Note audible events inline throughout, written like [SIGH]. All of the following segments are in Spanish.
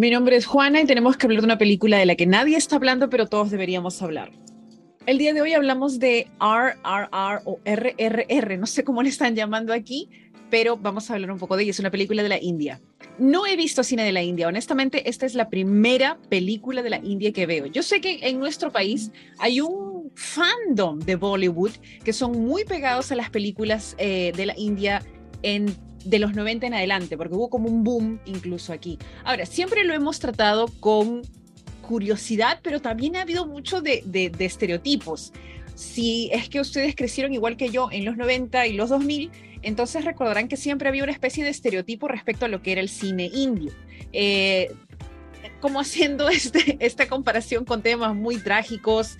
Mi nombre es Juana y tenemos que hablar de una película de la que nadie está hablando, pero todos deberíamos hablar. El día de hoy hablamos de RRR o RRR, no sé cómo le están llamando aquí, pero vamos a hablar un poco de ella. Es una película de la India. No he visto cine de la India, honestamente, esta es la primera película de la India que veo. Yo sé que en nuestro país hay un fandom de Bollywood que son muy pegados a las películas eh, de la India en de los 90 en adelante, porque hubo como un boom incluso aquí. Ahora, siempre lo hemos tratado con curiosidad, pero también ha habido mucho de, estereotipos. Si es que ustedes crecieron igual que yo en los 90 y los 2000, entonces recordarán que siempre había una especie de estereotipo respecto a lo que era el cine indio. Eh, como haciendo este, esta comparación con temas muy trágicos,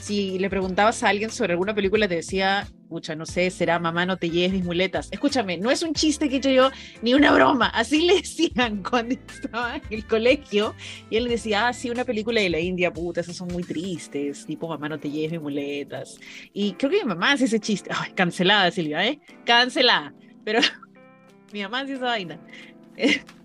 si le preguntabas a alguien sobre alguna película, te decía, escucha, no sé, será mamá, no te lleves mis muletas. Escúchame, no es un chiste que he hecho yo, ni una broma. Así le decían [LAUGHS] cuando estaba en el colegio. Y él decía, ah, sí, una película de la India, puta, esas son muy tristes. Tipo, mamá, no te lleves mis muletas. Y creo que mi mamá hace ese chiste. Cancelada, Silvia, ¿eh? Cancelada. Pero [LAUGHS] mi mamá hace esa vaina. [LAUGHS]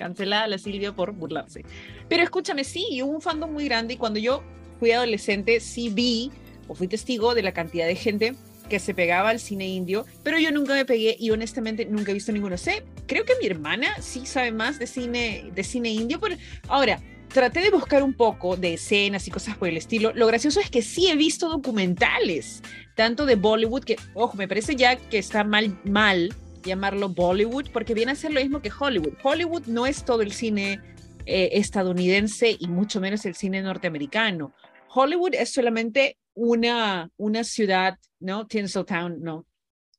cancelada la Silvia por burlarse. Pero escúchame, sí, hubo un fandom muy grande y cuando yo fui adolescente, sí vi o fui testigo de la cantidad de gente que se pegaba al cine indio, pero yo nunca me pegué y honestamente nunca he visto ninguno. Sé, creo que mi hermana sí sabe más de cine, de cine indio, pero ahora traté de buscar un poco de escenas y cosas por el estilo. Lo gracioso es que sí he visto documentales, tanto de Bollywood, que, ojo, me parece ya que está mal, mal llamarlo Bollywood, porque viene a ser lo mismo que Hollywood. Hollywood no es todo el cine eh, estadounidense y mucho menos el cine norteamericano. Hollywood es solamente una, una ciudad, ¿no? Tinseltown, no.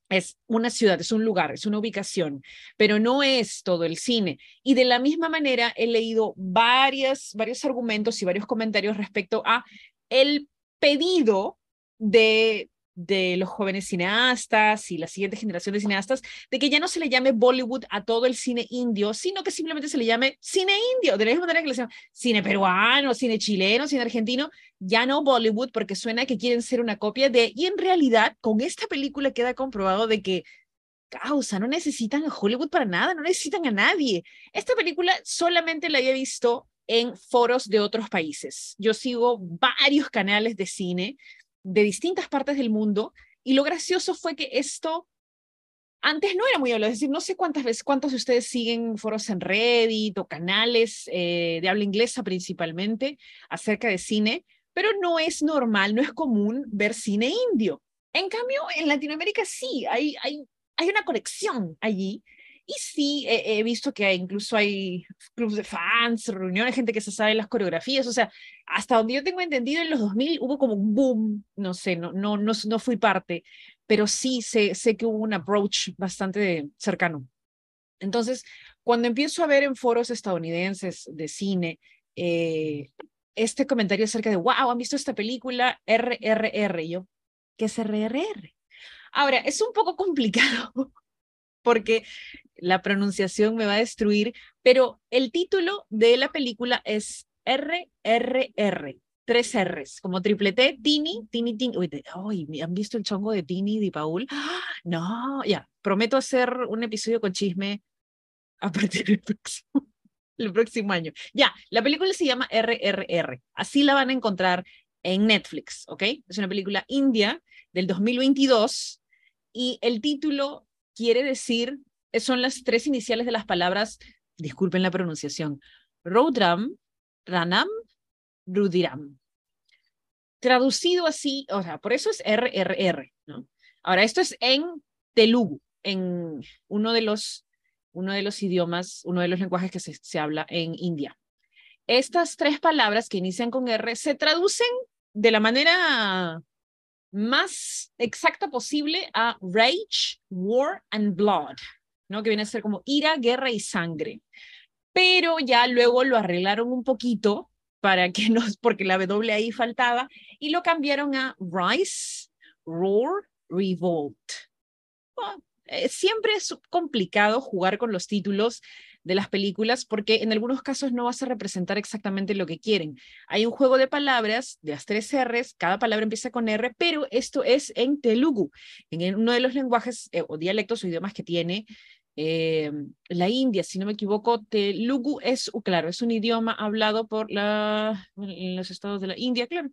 Es una ciudad, es un lugar, es una ubicación, pero no es todo el cine. Y de la misma manera he leído varias, varios argumentos y varios comentarios respecto a el pedido de de los jóvenes cineastas y la siguiente generación de cineastas, de que ya no se le llame Bollywood a todo el cine indio, sino que simplemente se le llame cine indio, de la misma manera que le llaman cine peruano, cine chileno, cine argentino, ya no Bollywood, porque suena que quieren ser una copia de, y en realidad con esta película queda comprobado de que causa, no necesitan a Hollywood para nada, no necesitan a nadie. Esta película solamente la había visto en foros de otros países. Yo sigo varios canales de cine de distintas partes del mundo y lo gracioso fue que esto antes no era muy hablado, es decir, no sé cuántas veces, cuántos de ustedes siguen foros en Reddit o canales eh, de habla inglesa principalmente acerca de cine, pero no es normal, no es común ver cine indio. En cambio, en Latinoamérica sí, hay, hay, hay una conexión allí y sí, he, visto que incluso hay clubes de fans, reuniones, gente que se sabe las coreografías. O sea, hasta donde yo tengo entendido, en los 2000 hubo como un boom, no sé, no, no, no, no fui parte, pero sí sé, sé que hubo un approach bastante cercano. Entonces, cuando empiezo a ver en foros estadounidenses de cine, eh, este comentario acerca de, wow, han visto esta película RRR, yo, ¿qué es RRR? Ahora, es un poco complicado porque la pronunciación me va a destruir, pero el título de la película es RRR, tres R's, como triple T, Tini, Tini, Tini. Uy, ¿han visto el chongo de Tini, de Paul? ¡Ah! [GASPS] No, ya, prometo hacer un episodio con chisme a partir del próximo, [LAUGHS] el próximo año. Ya, la película se llama RRR, así la van a encontrar en Netflix, ¿ok? Es una película india del 2022 y el título quiere decir son las tres iniciales de las palabras, disculpen la pronunciación, Rodram, Ranam, Rudiram. Traducido así, o sea, por eso es RRR, ¿no? Ahora, esto es en Telugu, en uno de los, uno de los idiomas, uno de los lenguajes que se, se habla en India. Estas tres palabras que inician con R se traducen de la manera más exacta posible a rage, war and blood. ¿no? Que viene a ser como ira, guerra y sangre. Pero ya luego lo arreglaron un poquito para que no, [LAUGHS] porque la W ahí faltaba, y lo cambiaron a Rise, Roar, Revolt. Eh, siempre es complicado jugar con los títulos de las películas porque en algunos casos no vas a representar exactamente lo que quieren. Hay un juego de palabras de las tres R's, cada palabra empieza con R, pero esto es en Telugu, en uno de los lenguajes eh, o dialectos o idiomas que tiene eh, la India, si no me equivoco, Telugu es, claro, es un idioma hablado por la, los estados de la India, claro.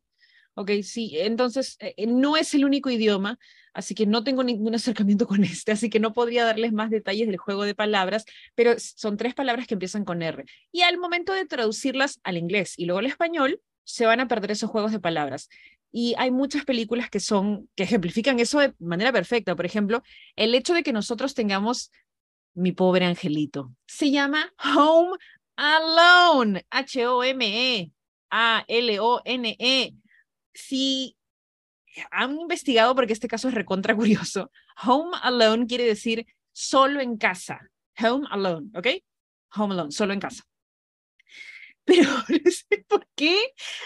Ok, sí, entonces eh, no es el único idioma, así que no tengo ningún [LAUGHS] acercamiento con este, así que no podría darles más detalles del juego de palabras, pero son tres palabras que empiezan con R. Y al momento de traducirlas al inglés y luego al español, se van a perder esos juegos de palabras. Y hay muchas películas que son, que ejemplifican eso de manera perfecta. Por ejemplo, el hecho de que nosotros tengamos mi pobre angelito. Se llama Home Alone. H-O-M-E. A-L-O-N-E. Si han investigado, porque este caso es recontra curioso, Home Alone quiere decir solo en casa. Home Alone, ¿ok? Home Alone, solo en casa. Pero [LAUGHS] no sé por qué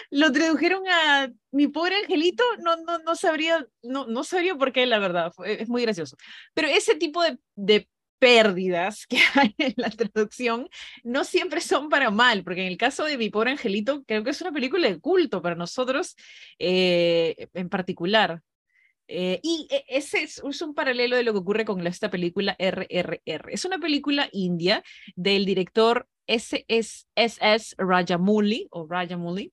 lo tradujeron a mi pobre angelito, no, no, no sabría, no, no sabría por qué, la verdad, es muy gracioso. Pero ese tipo de, de pérdidas que [LAUGHS] hay en la traducción no siempre son para mal, porque en el caso de Mi Pobre Angelito, creo que es una película de culto para nosotros eh, en particular. Eh, y e, ese es, un paralelo de lo que ocurre con esta película RRR. Es una película india del director SSS Rajamouli o Rajamouli,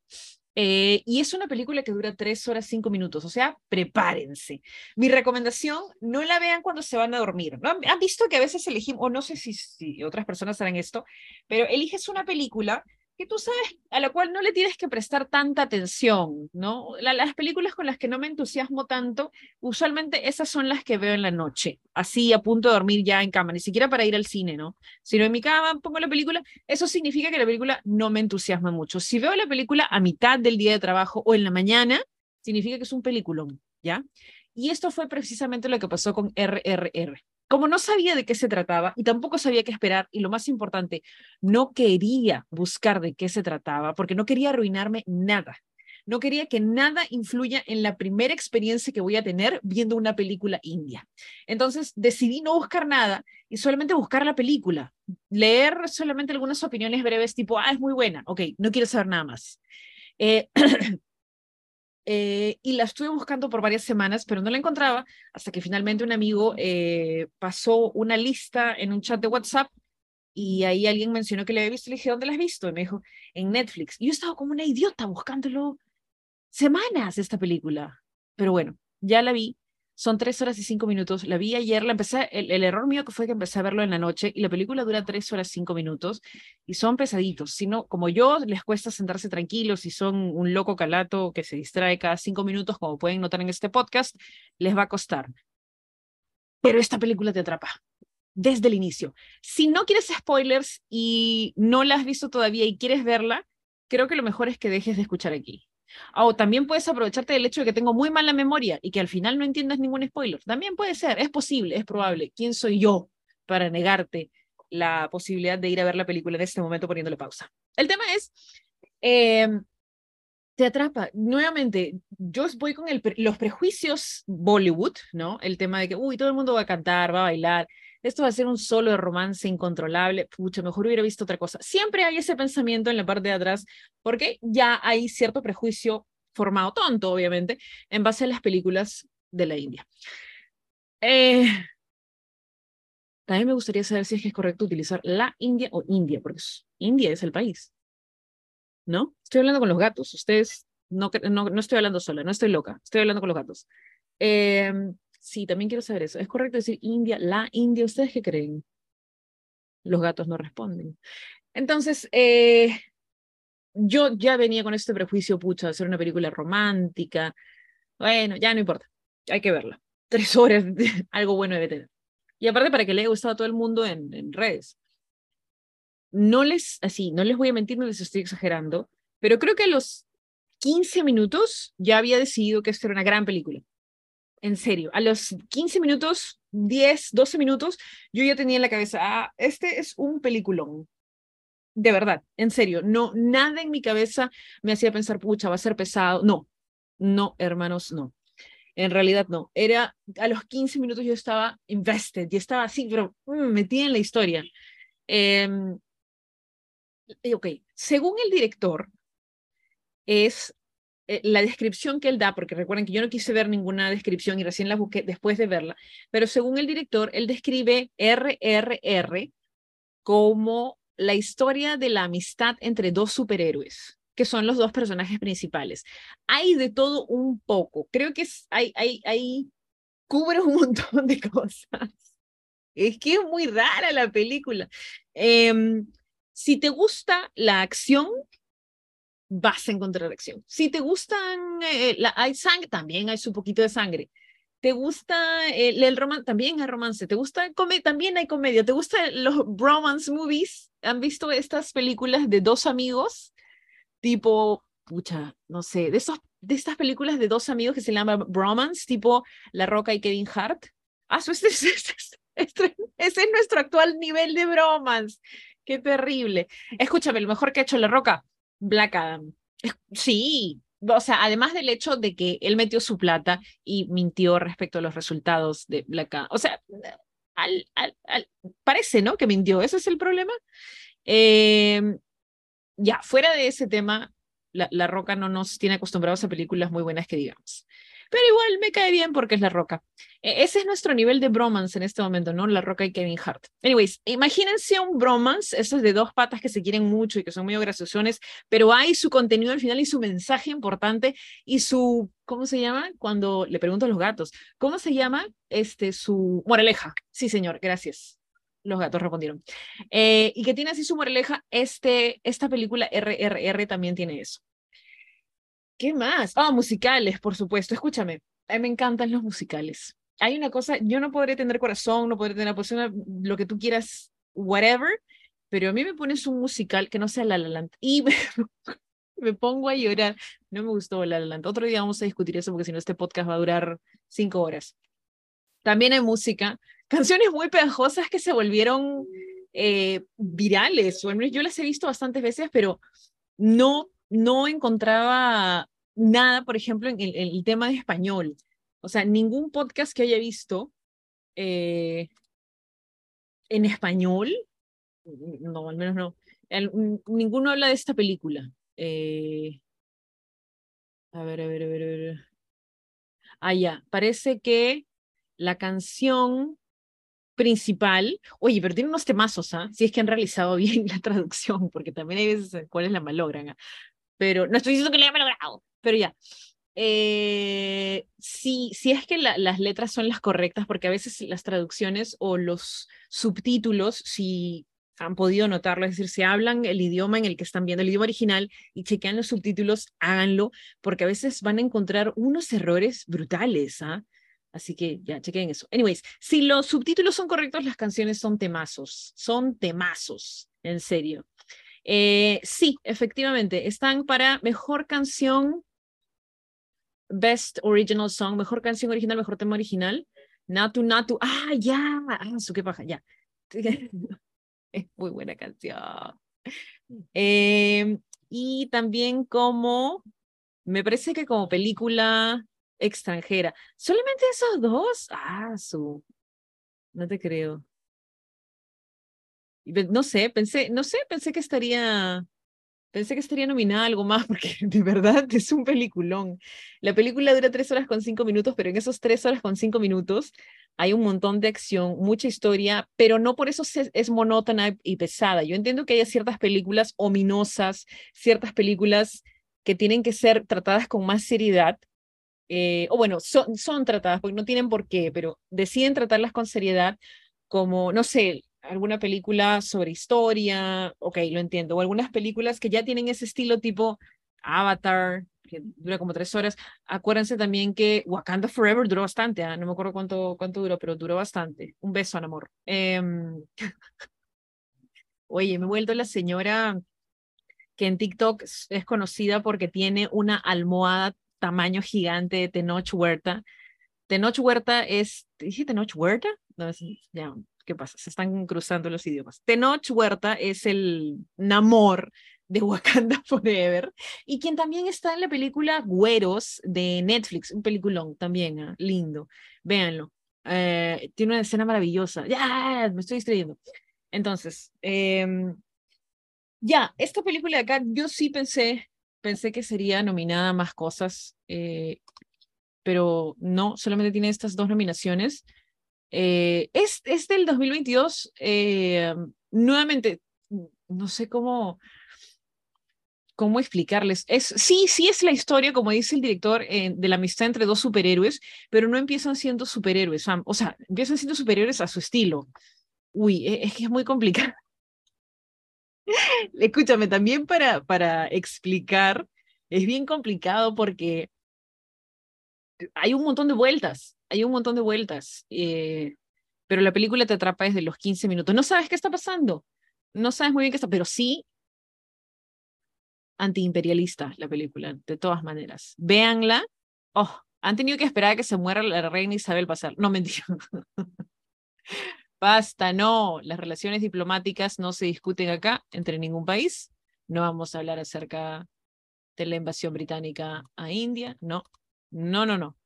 eh, y es una película que dura tres horas cinco minutos, o sea, prepárense. Mi recomendación, no la vean cuando se van a dormir. ¿no? ¿Han visto que a veces elegimos, o no sé si, si otras personas harán esto, pero eliges una película que tú sabes a la cual no le tienes que prestar tanta atención, ¿no? las películas con las que no me entusiasmo tanto, usualmente esas son las que veo en la noche, así a punto de dormir ya en cama, ni siquiera para ir al cine, ¿no? Sino en mi cama pongo la película, eso significa que la película no me entusiasma mucho. Si veo la película a mitad del día de trabajo o en la mañana, significa que es un peliculón, ¿ya? Y esto fue precisamente lo que pasó con RRR. Como no sabía de qué se trataba y tampoco sabía qué esperar, y lo más importante, no quería buscar de qué se trataba, porque no quería arruinarme nada. No quería que nada influya en la primera experiencia que voy a tener viendo una película india. Entonces decidí no buscar nada y solamente buscar la película, leer solamente algunas opiniones breves tipo, ah, es muy buena, ok, no quiero saber nada más. Eh, [CLEARS THROAT] Eh, y la estuve buscando por varias semanas, pero no la encontraba hasta que finalmente un amigo eh, pasó una lista en un chat de WhatsApp y ahí alguien mencionó que le había visto. Le dije, ¿dónde la has visto? Y me dijo, en Netflix. Y yo estaba como una idiota buscándolo semanas esta película. Pero bueno, ya la vi son tres horas y cinco minutos. La vi ayer, la empecé, el, error mío fue que empecé a verlo en la noche y la película dura tres horas y cinco minutos y son pesaditos. Si no, como yo, les cuesta sentarse tranquilos y son un loco calato que se distrae cada cinco minutos, como pueden notar en este podcast, les va a costar. Pero esta película te atrapa desde el inicio. Si no quieres spoilers y no la has visto todavía y quieres verla, creo que lo mejor es que dejes de escuchar aquí. O también puedes aprovecharte del hecho de que tengo muy mala memoria y que al final no entiendas ningún spoiler. También puede ser, es posible, es probable. ¿Quién soy yo para negarte la posibilidad de ir a ver la película en este momento poniéndole pausa? El tema es, em, te atrapa. Nuevamente, yo voy con los prejuicios Bollywood, ¿no? El tema de que, uy, todo el mundo va a cantar, va a bailar esto va a ser un solo de romance incontrolable, pucha, mejor hubiera visto otra cosa. Siempre hay ese pensamiento en la parte de atrás, porque ya hay cierto prejuicio formado, tonto, obviamente, en base a las películas de la India. Eh, también me gustaría saber si es que es correcto utilizar la India o India, porque India es el país. ¿No? Estoy hablando con los gatos. Ustedes, no, no, no estoy hablando sola, no estoy loca. Estoy hablando con los gatos. Eh, Sí, también quiero saber eso. ¿Es correcto decir India, la India? ¿Ustedes qué creen? Los gatos no responden. Entonces, eh, yo ya venía con este prejuicio, pucha, hacer una película romántica. Bueno, ya no importa. Hay que verla. [LAUGHS] Tres horas, [LAUGHS] algo bueno debe tener. Y aparte, para que le haya gustado a todo el mundo en, redes. No les, así, no les voy a mentir, no les estoy exagerando, pero creo que a los 15 minutos ya había decidido que esto era una gran película en serio, a los 15 minutos, 10, 12 minutos, yo ya tenía en la cabeza, ah, este es un peliculón. De verdad, en serio, no, nada en mi cabeza me hacía pensar, pucha, va a ser pesado. No, no, hermanos, no. En realidad no. Era, a los 15 minutos yo estaba invested, y estaba así, pero mm, metida en la historia. Eh, ok, según el director, es eh, la descripción que él da, porque recuerden que yo no quise ver ninguna descripción y recién la busqué después de verla, pero según el director, él describe RRR como la historia de la amistad entre dos superhéroes, que son los dos personajes principales. Hay de todo un poco. Creo que es, hay, hay, hay, cubre un [LAUGHS] montón de cosas. Es que es muy rara la película. Em, si te gusta la acción, vas a encontrar. Si te gustan, eh, la, hay sangre, también hay su poquito de sangre. ¿Te gusta el, el romance? También hay romance. ¿Te gusta? También hay comedia. ¿Te gustan los romance movies? ¿Han visto estas películas de dos amigos? Tipo, pucha, no sé, de, esos, de estas películas de dos amigos que se llaman romance, tipo La Roca y Kevin Hart. Ah, este, ese [LAUGHS] es nuestro actual nivel de bromance. Qué terrible. Escúchame, lo mejor que ha hecho La Roca, Black Adam. Sí, o sea, además del hecho de que él metió su plata y mintió respecto a los resultados de Black Adam. O sea, al, al, parece, ¿no? Que mintió. Ese es el problema. Eh, ya, fuera de ese tema, la, la, Roca no nos tiene acostumbrados a películas muy buenas que digamos pero igual me cae bien porque es La Roca. E, ese es nuestro nivel de bromance en este momento, ¿no? La Roca y Kevin Hart. Anyways, imagínense un bromance, esos de dos patas que se quieren mucho y que son muy graciosones, pero hay su contenido al final y su mensaje importante y su, ¿cómo se llama? Cuando le pregunto a los gatos, ¿cómo se llama? Este, su moraleja. Sí, señor, gracias. Los gatos respondieron. Eh, y que tiene así su moraleja, este, esta película RRR también tiene eso. ¿Qué más? Ah, musicales, por supuesto. Escúchame, a mí me encantan los musicales. Hay una cosa, yo no podré tener corazón, no podré tener persona, lo que tú quieras, whatever, pero a mí me pones un musical que no sea La La Land y [LAUGHS] me, me pongo a llorar. No me gustó La La Land. Otro día vamos a discutir eso porque si no este podcast va a durar cinco horas. También hay música, canciones muy pegajosas que se volvieron eh, virales, o yo las he visto bastantes veces, pero no, no encontraba nada, por ejemplo, en el, tema de español. O sea, ningún podcast que haya visto eh, en español, no, al menos no, ninguno habla de esta película. Eh, a ver, a ver, a ver, a ver. Ah, ya, parece que la canción principal, oye, pero tiene unos temazos, ¿ah? Si es que han realizado [LAUGHS] bien la traducción, porque también hay veces cuáles la malogran. ¿ah? Pero no estoy diciendo que la haya malogrado, pero ya. Eh, sí, sí es que las letras son las correctas, porque a veces las traducciones o los subtítulos, si han podido notarlo, es decir, si hablan el idioma en el que están viendo el idioma original y chequean los subtítulos, háganlo, porque a veces van a encontrar unos errores brutales, ¿ah? Así que ya, chequen eso. Anyways, si los subtítulos son correctos, las canciones son temazos, son temazos, en serio. Eh, sí, efectivamente, están para mejor canción Best Original Song, mejor canción original, mejor tema original. Natu Natu, ah, ya, ah, su qué paja, ya. [LAUGHS] es muy buena canción. Eh, y también como, me parece que como película extranjera. ¿Solamente esos dos? Ah, su. No te creo. No sé, pensé, no sé, pensé que estaría Pensé que estaría nominada algo más [LAUGHS] porque de verdad es un peliculón. La película dura tres horas con cinco minutos, pero en esos tres horas con cinco minutos hay un montón de acción, mucha historia, pero no por eso es monótona y pesada. Yo entiendo que hay ciertas películas ominosas, ciertas películas que tienen que ser tratadas con más seriedad, eh, o bueno, son, son tratadas porque no tienen por qué, pero deciden tratarlas con seriedad como, no sé, alguna película sobre historia, ok, lo entiendo, o algunas películas que ya tienen ese estilo tipo Avatar, que dura como tres horas. Acuérdense también que Wakanda Forever duró bastante, ¿ah? no me acuerdo cuánto, cuánto duró, pero duró bastante. Un beso, amor. Em, [LAUGHS] oye, me he vuelto la señora que en TikTok es conocida porque tiene una almohada tamaño gigante de Tenoch Huerta. Tenoch Huerta es, ¿dije Tenoch Huerta? No, es, ya, ¿qué pasa? Se están cruzando los idiomas. Tenoch Huerta es el Namor de Wakanda [LAUGHS] Forever y quien también está en la película Güeros de Netflix, un peliculón también, ¿ah? lindo, véanlo. Eh, tiene una escena maravillosa. Ya, me estoy distrayendo. Entonces, em, ya, esta película de acá, yo sí pensé pensé que sería nominada a más cosas, eh, pero no, solamente tiene estas dos nominaciones. Eh, es, es del 2022, eh, nuevamente, no sé cómo, cómo explicarles. Es, sí, sí es la historia, como dice el director, de la amistad entre dos superhéroes, pero no empiezan siendo superhéroes, o sea, empiezan siendo superhéroes a su estilo. Uy, e, es que es muy complicado. [LAUGHS] Escúchame, también para, para explicar, es bien complicado porque hay un montón de vueltas, hay un montón de vueltas, eh, pero la película te atrapa desde los 15 minutos. No sabes qué está pasando, no sabes muy bien qué está, pero sí antiimperialista la película, de todas maneras. Véanla. Oh, han tenido que esperar a que se muera la reina Isabel pasar. No, mentira. [LAUGHS] Basta, no, las relaciones diplomáticas no se discuten acá entre ningún país. No vamos a hablar acerca de la invasión británica a India. No, no, no, no.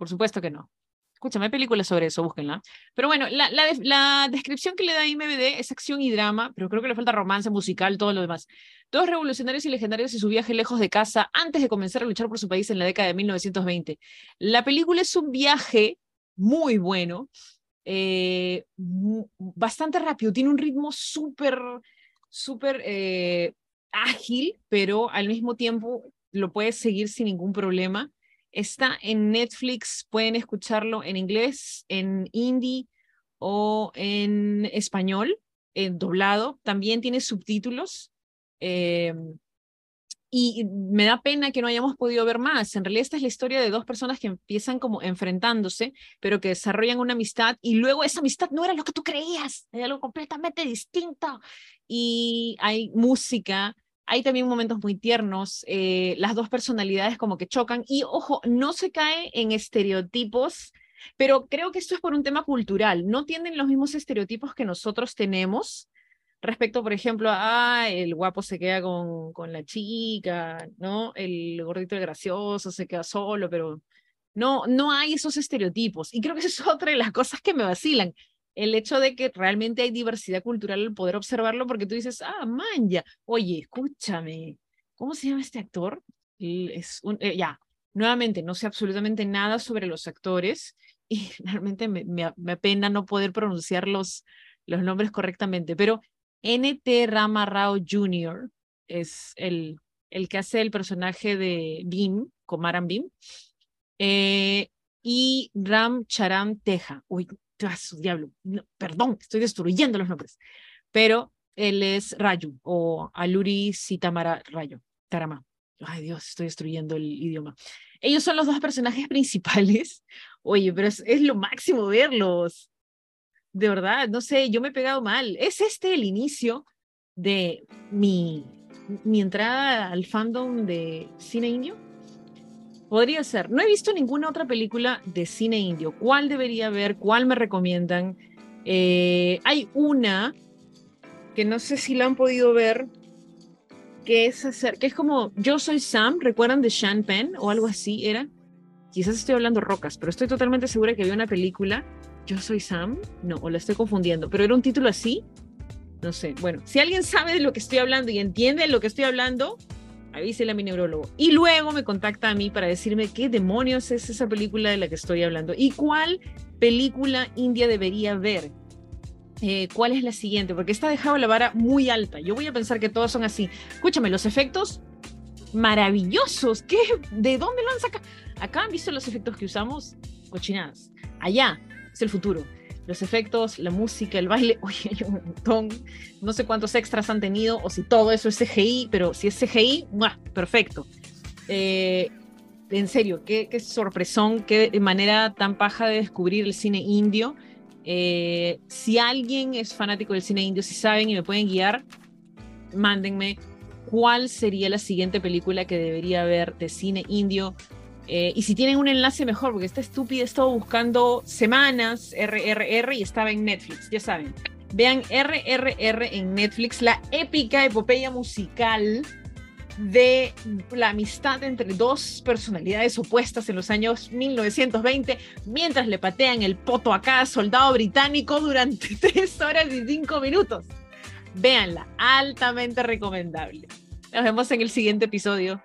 Por supuesto que no. Escúchame, hay películas sobre eso, búsquenla. Pero bueno, la, descripción que le da IMBD es acción y drama, pero creo que le falta romance musical, todo lo demás. Dos revolucionarios y legendarios y su viaje lejos de casa antes de comenzar a luchar por su país en la década de 1920. La película es un viaje muy bueno, eh, bastante rápido, tiene un ritmo súper, súper eh, ágil, pero al mismo tiempo lo puedes seguir sin ningún problema. Está en Netflix, pueden escucharlo en inglés, en hindi o en español, en doblado. También tiene subtítulos. Eh, y me da pena que no hayamos podido ver más. En realidad esta es la historia de dos personas que empiezan como enfrentándose, pero que desarrollan una amistad y luego esa amistad no era lo que tú creías, era algo completamente distinto. Y hay música, hay también momentos muy tiernos, eh, las dos personalidades como que chocan y ojo, no se cae en estereotipos, pero creo que esto es por un tema cultural, no tienen los mismos estereotipos que nosotros tenemos respecto, por ejemplo, a el guapo se queda con, con la chica, ¿no? El gordito el gracioso se queda solo, pero no, no hay esos estereotipos. Y creo que eso es otra de las cosas que me vacilan. El hecho de que realmente hay diversidad cultural, el poder observarlo, porque tú dices, ah, man, ya, oye, escúchame, ¿cómo se llama este actor? Es un, eh, ya, nuevamente, no sé absolutamente nada sobre los actores [LAUGHS] y realmente me, me, apena no poder pronunciar los, los nombres correctamente, pero N.T. Rama Rao Jr. es el, el que hace el personaje de Bim, Komaran Bim, eh, y Ram Charam Teja. Uy, su diablo, perdón, estoy destruyendo los nombres, pero él es Rayu o Aluri Sitamara Rayo, Tarama. Ay Dios, estoy destruyendo el idioma. Ellos son los dos personajes principales. [LAUGHS] Oye, pero es, es lo máximo verlos de verdad, no sé, yo me he pegado mal. ¿Es este el inicio de mi, mi entrada al fandom de cine indio? Podría ser. No he visto ninguna otra película de cine indio. ¿Cuál debería ver? ¿Cuál me recomiendan? Eh, hay una que no sé si la han podido ver, que es, hacer, que es como Yo soy Sam, ¿recuerdan de Sean Penn o algo así era? Quizás estoy hablando rocas, pero estoy totalmente segura que había una película yo soy Sam, no, o la estoy confundiendo, pero era un título así, no sé. Bueno, si alguien sabe de lo que estoy hablando y entiende de lo que estoy hablando, avísele a mi neurólogo. Y luego me contacta a mí para decirme qué demonios es esa película de la que estoy hablando y cuál película india debería ver. Eh, ¿Cuál es la siguiente? Porque está dejado la vara muy alta. Yo voy a pensar que todos son así. Escúchame, los efectos maravillosos. ¿Qué? ¿De dónde lo han sacado? Acá han visto los efectos que usamos, cochinadas. Allá, es el futuro. Los efectos, la música, el baile, [LAUGHS] oye, hay un montón. No sé cuántos extras han tenido o si todo eso es CGI, pero si es CGI, perfecto. Eh, en serio, qué, qué, sorpresón, qué manera tan paja de descubrir el cine indio. Eh, si alguien es fanático del cine indio, si saben y me pueden guiar, mándenme cuál sería la siguiente película que debería ver de cine indio eh, y si tienen un enlace mejor, porque esta estúpida estado buscando semanas RRR y estaba en Netflix, ya saben. Vean RRR en Netflix, la épica epopeya musical de la amistad entre dos personalidades opuestas en los años 1920, mientras le patean el poto a cada soldado británico durante [LAUGHS] tres horas y cinco minutos. Véanla, altamente recomendable. Nos vemos en el siguiente episodio.